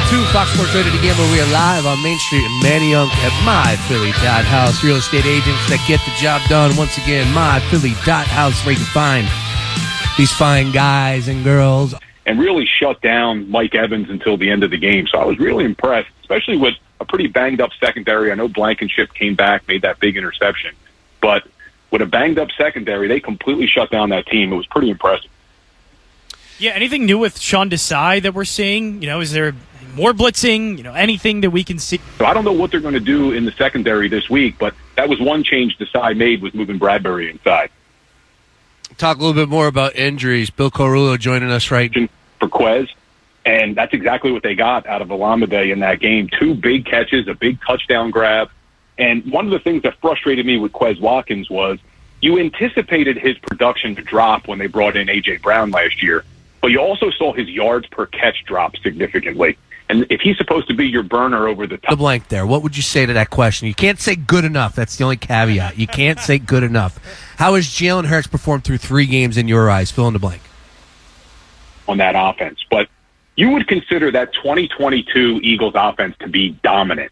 Four hundred two Fox Sports Radio to Gamble. We are live on Main Street in Manayunk at My Philly Dot House. Real estate agents that get the job done. Once again, My Philly Dot House, where you can find these fine guys and girls. and really shut down Mike Evans until the end of the game. So I was really impressed, especially with a pretty banged up secondary. I know Blankenship came back, made that big interception, but with a banged up secondary, they completely shut down that team. It was pretty impressive. Yeah, anything new with Sean Desai that we're seeing? You know, is there more blitzing? You know, anything that we can see? So I don't know what they're going to do in the secondary this week, but that was one change Desai made was moving Bradbury inside. Talk a little bit more about injuries. Bill Colarulo joining us right for Quez, and that's exactly what they got out of Olamide in that game. Two big catches, a big touchdown grab, and one of the things that frustrated me with Quez Watkins was you anticipated his production to drop when they brought in AJ Brown last year, but you also saw his yards per catch drop significantly. And if he's supposed to be your burner over the top, the blank there. What would you say to that question? You can't say good enough. That's the only caveat. You can't say good enough. How has Jalen Hurts performed through three games in your eyes? Fill in the blank. on that offense. But you would consider that 2022 Eagles offense to be dominant.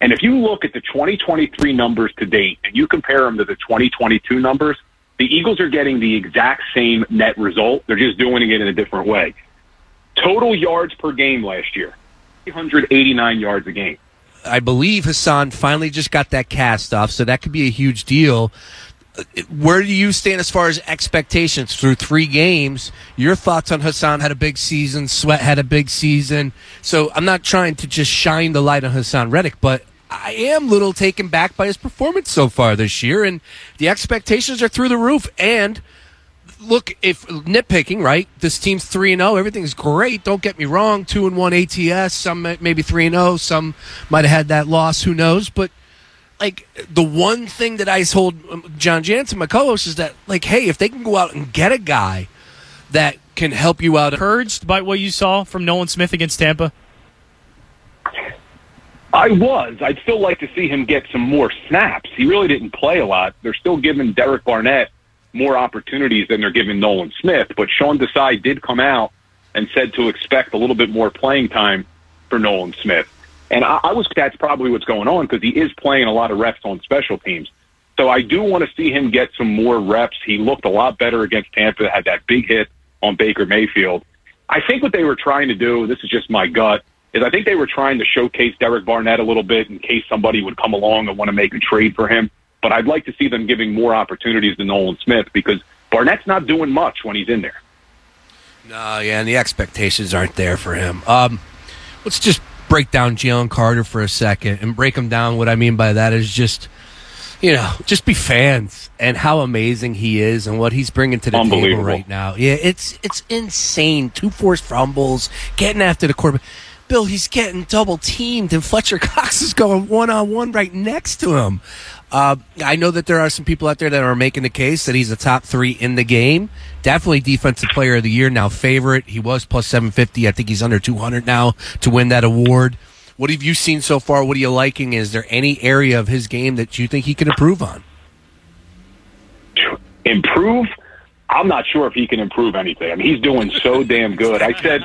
And if you look at the 2023 numbers to date and you compare them to the 2022 numbers, the Eagles are getting the exact same net result. They're just doing it in a different way. Total yards per game last year, 389 yards a game. I believe Haason finally just got that cast off, so that could be a huge deal. Where do you stand as far as expectations through three games? Your thoughts on Haason had a big season, Sweat had a big season. So I'm not trying to just shine the light on Haason Reddick, but I am little taken back by his performance so far this year, and the expectations are through the roof. And look, if nitpicking, right? This team's three and zero. Everything's great. Don't get me wrong. Two and one ATS. Some maybe three and zero. Some might have had that loss. Who knows? But like the one thing that I told um, Jon Jansen, my co-host, is that like, hey, if they can go out and get a guy that can help you out, Encouraged by what you saw from Nolan Smith against Tampa? I was. I'd still like to see him get some more snaps. He really didn't play a lot. They're still giving Derek Barnett more opportunities than they're giving Nolan Smith. But Sean Desai did come out and said to expect a little bit more playing time for Nolan Smith. And I, I was that's probably what's going on because he is playing a lot of reps on special teams. So I do want to see him get some more reps. He looked a lot better against Tampa, had that big hit on Baker Mayfield. I think what they were trying to do, this is just my gut, is I think they were trying to showcase Derek Barnett a little bit in case somebody would come along and want to make a trade for him. But I'd like to see them giving more opportunities to Nolan Smith because Barnett's not doing much when he's in there. No, yeah, and the expectations aren't there for him. Um, let's just break down Jalen Carter for a second and break him down. What I mean by that is just, you know, just be fans and how amazing he is and what he's bringing to the table right now. Yeah, it's it's insane. Two forced fumbles, getting after the quarterback. Bill, he's getting double teamed, and Fletcher Cox is going one on one right next to him. Uh, I know that there are some people out there that are making the case that he's a top three in the game. Definitely defensive player of the year now favorite. He was plus 750. I think he's under 200 now to win that award. What have you seen so far? What are you liking? Is there any area of his game that you think he can improve on? Improve? I'm not sure if he can improve anything. I mean, he's doing so damn good. I said,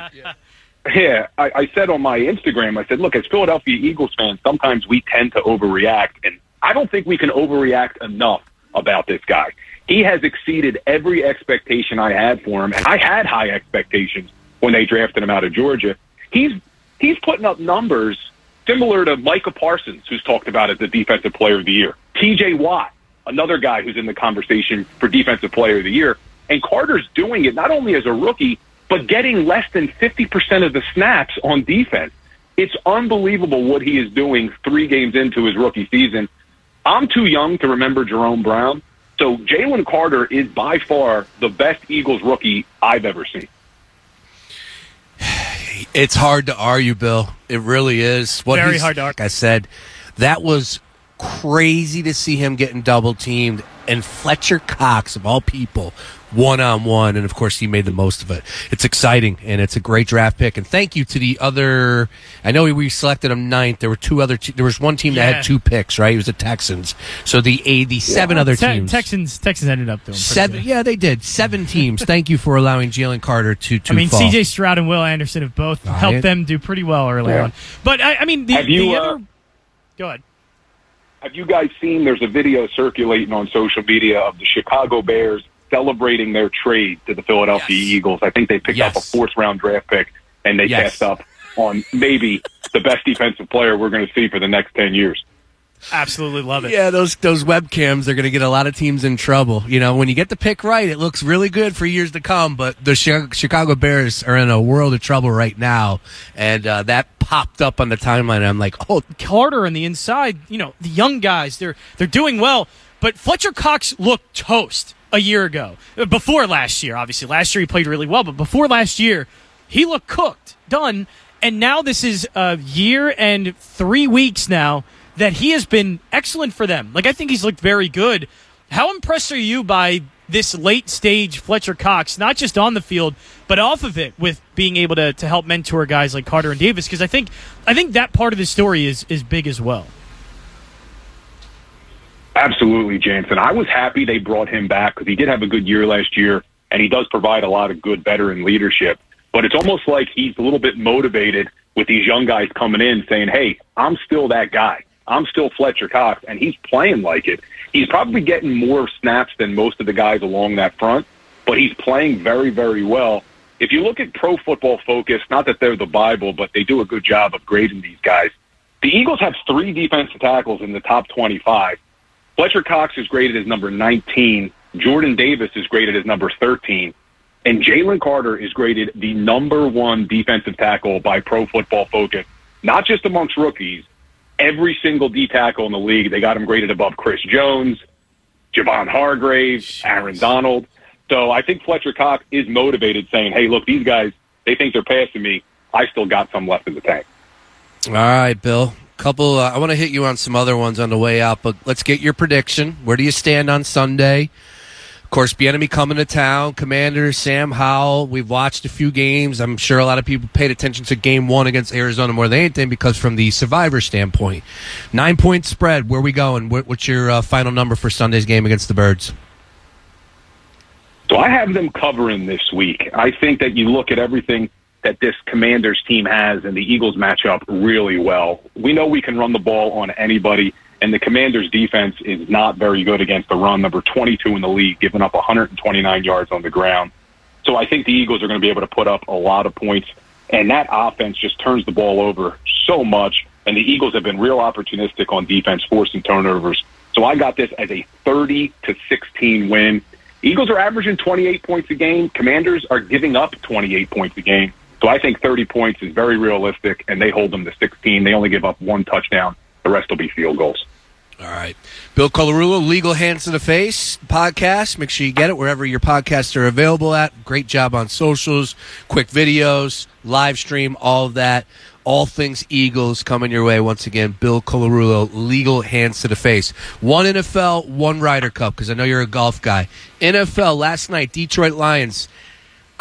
yeah, I, I said on my Instagram, I said, look, as Philadelphia Eagles fans, sometimes we tend to overreact, and I don't think we can overreact enough about this guy. He has exceeded every expectation I had for him, and I had high expectations when they drafted him out of Georgia. He's he's putting up numbers similar to Micah Parsons, who's talked about as the defensive player of the year. T.J. Watt, another guy who's in the conversation for defensive player of the year, and Carter's doing it not only as a rookie but getting less than 50% of the snaps on defense. It's unbelievable what he is doing three games into his rookie season. I'm too young to remember Jerome Brown, So Jalen Carter is by far the best Eagles rookie I've ever seen. It's hard to argue, Bill. It really is. What Very hard to argue. Like I said, that was crazy to see him getting double teamed and Fletcher Cox of all people one on one and of course he made the most of it. It's exciting and it's a great draft pick and thank you to the other I know we selected him ninth. There were two other te- there was one team that had two picks, right? It was the Texans. So the A the seven other Te- teams. Texans Texans ended up doing Seven, good. yeah, they did. Seven teams. Thank you for allowing Jalen Carter to to I mean, fall. C.J. Stroud and Will Anderson have both Right. helped them do pretty well early Yeah. on. But I, I mean, the, Have you, the uh, other. Go ahead. Have you guys seen? There's a video circulating on social media of the Chicago Bears celebrating their trade to the Philadelphia Yes. Eagles. I think they picked up a fourth round draft pick and they Yes. passed up on maybe the best defensive player we're going to see for the next 10 years. Absolutely love it. Yeah, those those webcams are going to get a lot of teams in trouble. You know, when you get the pick right, it looks really good for years to come. But the Chicago Bears are in a world of trouble right now, and uh, that popped up on the timeline. I'm like, oh, Carter on the inside, you know, the young guys, they're they're doing well. But Fletcher Cox looked toast a year ago. Uh, Before last year, obviously. Last year he played really well, but before last year, he looked cooked, done. And now this is a year and three weeks now that he has been excellent for them. Like I think he's looked very good. How impressed are you by this late stage Fletcher Cox, not just on the field, but off of it with being able to, to help mentor guys like Carter and Davis? Because I think I think that part of the story is is big as well. Absolutely, Jansen. I was happy they brought him back because he did have a good year last year, and he does provide a lot of good veteran leadership. But it's almost like he's a little bit motivated with these young guys coming in saying, hey, I'm still that guy. I'm still Fletcher Cox, and he's playing like it. He's probably getting more snaps than most of the guys along that front, but he's playing very, very well. If you look at Pro Football Focus, not that they're the Bible, but they do a good job of grading these guys. The Eagles have three defensive tackles in the top 25. Fletcher Cox is graded as number 19. Jordan Davis is graded as number 13. And Jalen Carter is graded the number one defensive tackle by Pro Football Focus, not just amongst rookies. Every single D tackle in the league, they got him graded above Chris Jones, Javon Hargrave, Aaron Donald. So I think Fletcher Cox is motivated saying, hey, look, these guys, they think they're passing me. I still got some left in the tank. all right, Bill. Couple. Uh, I want to hit you on some other ones on the way out, but let's get your prediction. Where do you stand on Sunday? Of course, Bieniemy coming to town. Commander Sam Howell. We've watched a few games. I'm sure a lot of people paid attention to Game One against Arizona more than anything because from the survivor standpoint, nine point spread. Where we going? What, what's your uh, final number for Sunday's game against the Birds? So I have them covering this week. I think that you look at everything that this Commanders team has and the Eagles match up really well. We know we can run the ball on anybody, and the Commanders defense is not very good against the run, number 22 in the league, giving up 129 yards on the ground. So I think the Eagles are going to be able to put up a lot of points, and that offense just turns the ball over so much, and the Eagles have been real opportunistic on defense, forcing turnovers. So I got this as a 30 to 16 win. Eagles are averaging 28 points a game. Commanders are giving up 28 points a game. So I think 30 points is very realistic, and they hold them to 16. They only give up one touchdown. The rest will be field goals. All right. Bill Colarulo, Legal Hands to the Face podcast. Make sure you get it wherever your podcasts are available at. Great job on socials, quick videos, live stream, all of that. All things Eagles coming your way once again. Bill Colarulo, Legal Hands to the Face. One NFL, one Ryder Cup, because I know you're a golf guy. NFL last night, Detroit Lions.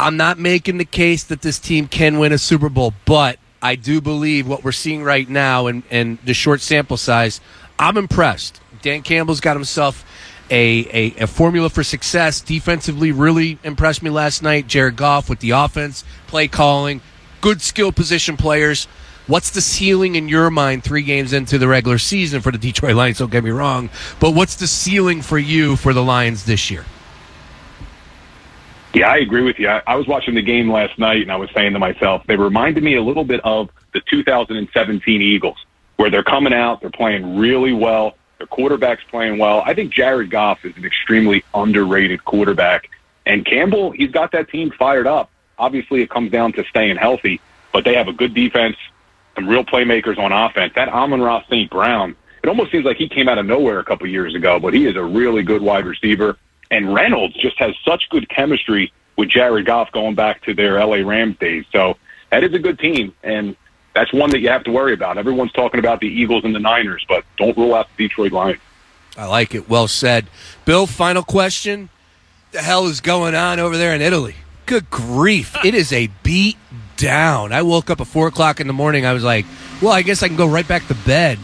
I'm not making the case that this team can win a Super Bowl, but I do believe what we're seeing right now and, and the short sample size, I'm impressed. Dan Campbell's got himself a, a, a formula for success. Defensively, really impressed me last night. Jared Goff with the offense, play calling, good skill position players. What's the ceiling in your mind three games into the regular season for the Detroit Lions? Don't get me wrong. But what's the ceiling for you for the Lions this year? Yeah, I agree with you. I, I was watching the game last night, and I was saying to myself, they reminded me a little bit of the 2017 Eagles, where they're coming out, they're playing really well, their quarterback's playing well. I think Jared Goff is an extremely underrated quarterback, and Campbell, he's got that team fired up. Obviously, it comes down to staying healthy, but they have a good defense, some real playmakers on offense. That Amon-Ra St. Brown, it almost seems like he came out of nowhere a couple years ago, but he is a really good wide receiver. And Reynolds just has such good chemistry with Jared Goff going back to their LA Rams days. So that is a good team, and that's one that you have to worry about. Everyone's talking about the Eagles and the Niners, but don't rule out the Detroit Lions. I like it. Well said. Bill, final question. The hell is going on over there in Italy? Good grief. It is a beat down. I woke up at four o'clock in the morning. I was like, well, I guess I can go right back to bed.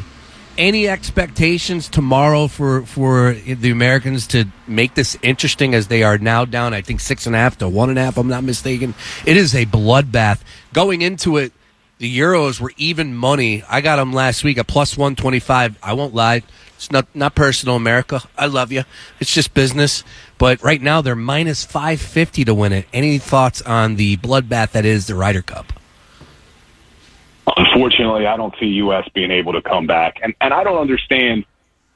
Any expectations tomorrow for, for the Americans to make this interesting as they are now down, I think, six and a half to one and a half, I'm not mistaken? It is a bloodbath. Going into it, the Euros were even money. I got them last week at plus 125. I won't lie. It's not, not personal, America. I love you. It's just business. But right now, they're minus 550 to win it. Any thoughts on the bloodbath that is the Ryder Cup? Unfortunately, I don't see U.S. being able to come back. And, and I don't understand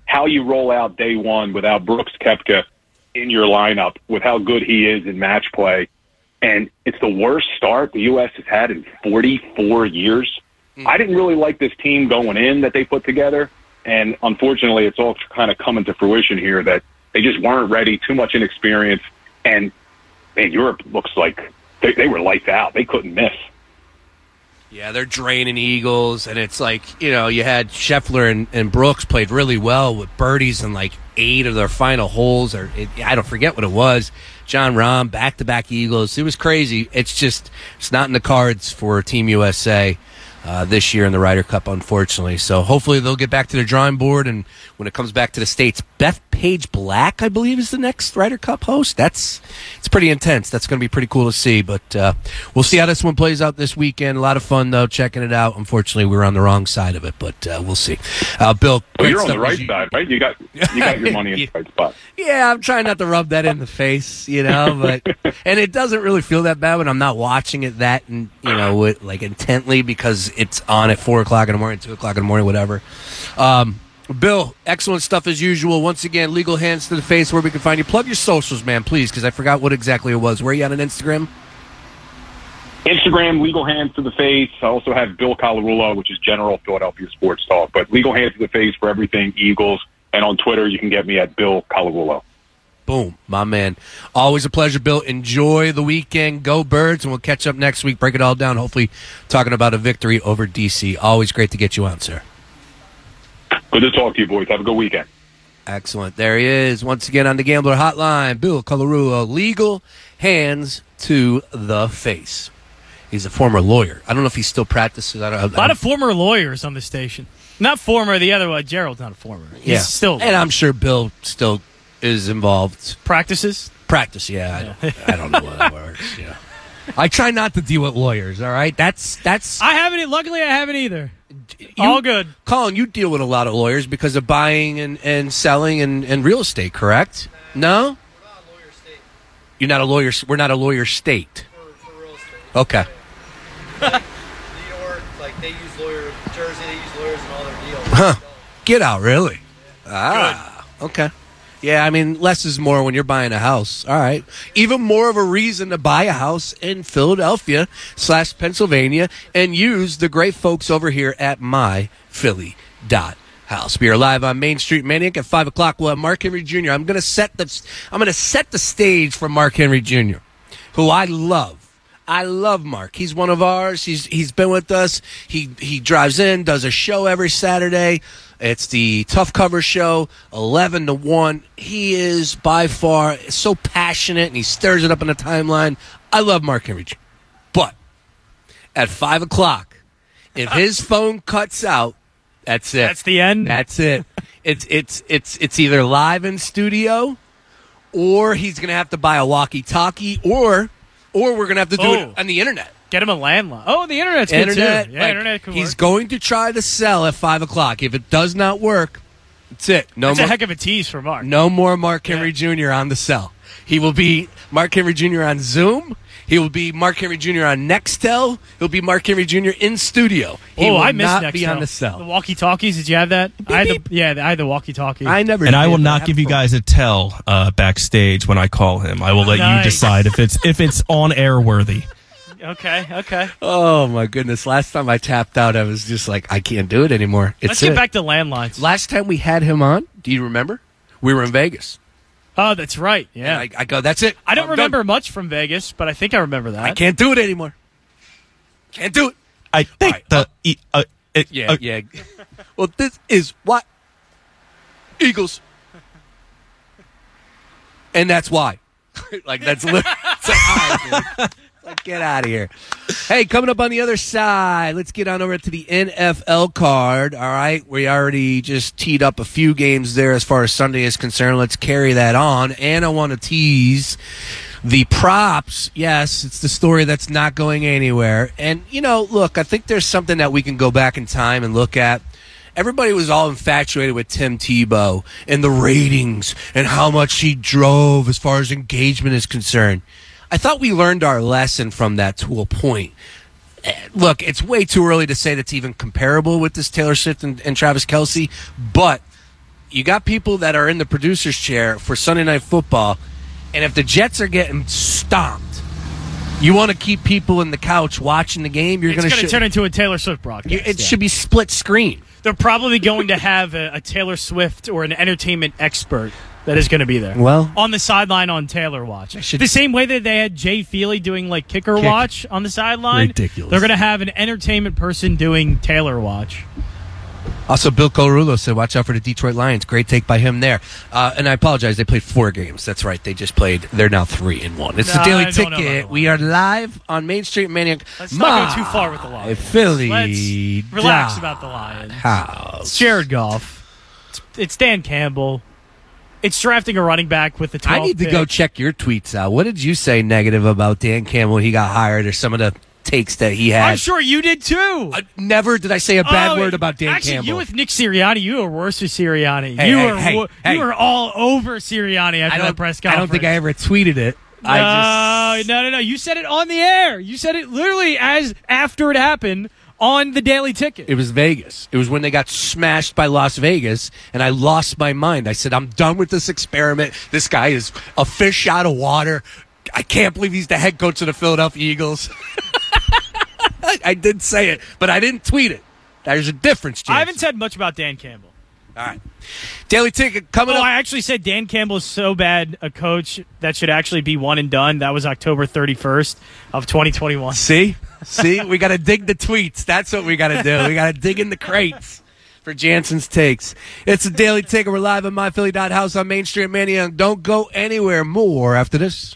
how you roll out day one without Brooks Koepka in your lineup with how good he is in match play. And it's the worst start the U.S. has had in 44 years. Mm. I didn't really like this team going in that they put together. And unfortunately, it's all kind of coming to fruition here that they just weren't ready, too much inexperience. And man, Europe looks like they, they were lights out. They couldn't miss. Yeah, they're draining Eagles, and it's like you know you had Scheffler and, and Brooks played really well with birdies in like eight of their final holes, or it, I don't forget what it was. Jon Rahm back to back Eagles. It was crazy. It's just it's not in the cards for Team USA uh, this year in the Ryder Cup, unfortunately. So hopefully they'll get back to the drawing board. And when it comes back to the states, Bethpage Black, I believe, is the next Ryder Cup host. That's it's pretty intense. That's going to be pretty cool to see. But uh, we'll see how this one plays out this weekend. A lot of fun though, checking it out. Unfortunately, we were on the wrong side of it, but uh, we'll see. Uh, Bill, well, you're on the right you, side, right? You got you got your money in the right spot. Yeah, I'm trying not to rub that in the face, you know. But and it doesn't really feel that bad when I'm not watching it that and you know with, like intently because it's on at four o'clock in the morning, two o'clock in the morning, whatever. Um, Bill, excellent stuff as usual. Once again, legal hands to the face where we can find you. Plug your socials, man, please, because I forgot what exactly it was. Where are you on Instagram? Instagram, legal hands to the face. I also have Bill Colarulo, which is general Philadelphia sports talk, but legal hands to the face for everything Eagles. And on Twitter, you can get me at Bill Colarulo. Boom, my man. Always a pleasure, Bill. Enjoy the weekend. Go Birds, and we'll catch up next week. Break it all down. Hopefully, talking about a victory over DC. Always great to get you on, sir. Good to talk to you, boys. Have a good weekend. Excellent. There he is once again on the Gambler Hotline. Bill Colarulo, legal hands to the face. He's a former lawyer. I don't know if he still practices. I don't, a lot of former lawyers on the station. Not former. The other one, Gerald's not a former. He's yeah, still. And I'm sure Bill still is involved. Practices? Practice, yeah. I, don't, I don't know how that works. Yeah. I try not to deal with lawyers. All right, that's that's. I haven't. Luckily, I haven't either. You, All good. Colin, you deal with a lot of lawyers because of buying and, and selling and, and real estate, correct? No. You're not a lawyer. We're not a lawyer state. For, for real estate. Okay. New York, like they use lawyers. Jersey, they use lawyers in all their deals. Huh. Get out, really? Ah. Okay. Yeah, I mean, less is more when you're buying a house. All right. Even more of a reason to buy a house in Philadelphia slash Pennsylvania and use the great folks over here at my Philly dot house. We are live on Main Street Manayunk at five o'clock. We'll have Mark Henry Jr. I'm gonna set the I'm gonna set the stage for Mark Henry Jr., who I love. I love Mark. He's one of ours. He's he's been with us. He he drives in, does a show every Saturday. It's the Tough Cover Show, 11 to 1. He is by far so passionate and he stirs it up in the timeline. I love Mark Henry. But at 5 o'clock, if his phone cuts out, that's it. That's the end. That's it. it's it's it's it's either live in studio, or he's gonna have to buy a walkie-talkie, or or we're gonna have to do Oh. it on the internet. Get him a landline. Oh, the internet's good Internet, too. Yeah, like, internet can he's work. going to try to sell at five o'clock. If it does not work, that's it. No That's more. a heck of a tease for Mark. No more Mark Henry Jr. on the cell. He will be Mark Henry Jr. on Zoom. He will be Mark Henry Jr. on Nextel. He'll be Mark Henry Jr. in studio. He oh, will I missed not next be on the cell. The walkie talkies. Did you have that? I had the, yeah, I had the walkie talkie. I never. And I will not give you guys a tell uh, backstage when I call him. I will let you decide if it's if it's on air worthy. Okay, okay. Oh my goodness! Last time I tapped out, I was just like, I can't do it anymore. It's Let's get it. back to landlines. Last time we had him on, do you remember? We were in Vegas. Oh, that's right. Yeah. I, I go, that's it. I don't I'm remember done. much from Vegas, but I think I remember that. I can't do it anymore. Can't do it. I think All the right, e- uh, it, Yeah, uh, yeah. well, this is what Eagles, and that's why. like that's li- it's like, all right, dude. Like, get out of here. Hey, coming up on the other side, let's get on over to the NFL card. All right, we already just teed up a few games there as far as Sunday is concerned. Let's carry that on, and I want to tease the props. Yes, it's the story that's not going anywhere. And you know, look, I think there's something that we can go back in time and look at. Everybody was all infatuated with Tim Tebow and the ratings and how much he drove as far as engagement is concerned. I thought we learned our lesson from that to a point. Eh, Look, it's way too early to say that's even comparable with this Taylor Swift and, and Travis Kelce, but you got people that are in the producer's chair for Sunday Night Football, and if the Jets are getting stomped, you want to keep people in the couch watching the game. You're going going to sh- turn into a Taylor Swift broadcast. it yeah. should be split screen. They're probably going to have a, a Taylor Swift or an entertainment expert that is going to be there. Well- on the sideline on Taylor Watch. should- the same way that they had Jay Feely doing like kicker Kick. watch on the sideline. Ridiculous. They're going to have an entertainment person doing Taylor Watch. Also, Bill Colarulo said, "Watch out for the Detroit Lions." Great take by him there. Uh, and I apologize; they played four games. That's right; they just played. They're now three and one. It's No, the Daily I don't know about Ticket. We are live on Main Street Manayunk. Let's not go too far with the Lions. Philly. Let's relax about the Lions. House. It's Jared Goff. It's, it's Dan Campbell. It's drafting a running back with the 12th I need to pick. go check your tweets out. What did you say negative about Dan Campbell when he got hired, or some of the takes that he had? I'm sure you did too. Uh, never did I say a bad Oh, word about Dan actually, Campbell. you with Nick Sirianni, you were worse with Sirianni. Hey, you hey, were hey, you were all over Sirianni after I that don't, I don't think I ever tweeted it. No, I just no, no, no. You said it on the air. You said it literally as after it happened on the Daily Ticket. It was Vegas. It was when they got smashed by Las Vegas, and I lost my mind. I said, I'm done with this experiment. This guy is a fish out of water. I can't believe he's the head coach of the Philadelphia Eagles. I, I did say it, but I didn't tweet it. There's a difference, James. I haven't said much about Dan Campbell. All right. Daily Ticket coming Oh, up. I actually said Dan Campbell is so bad a coach that should actually be one and done. That was October 31st of 2021. See? See? we got to dig the tweets. That's what we got to do. We got to dig in the crates for Jansen's takes. It's a daily ticket. We're live on myphilly.house on Main Street Manayunk. Don't go anywhere. More after this.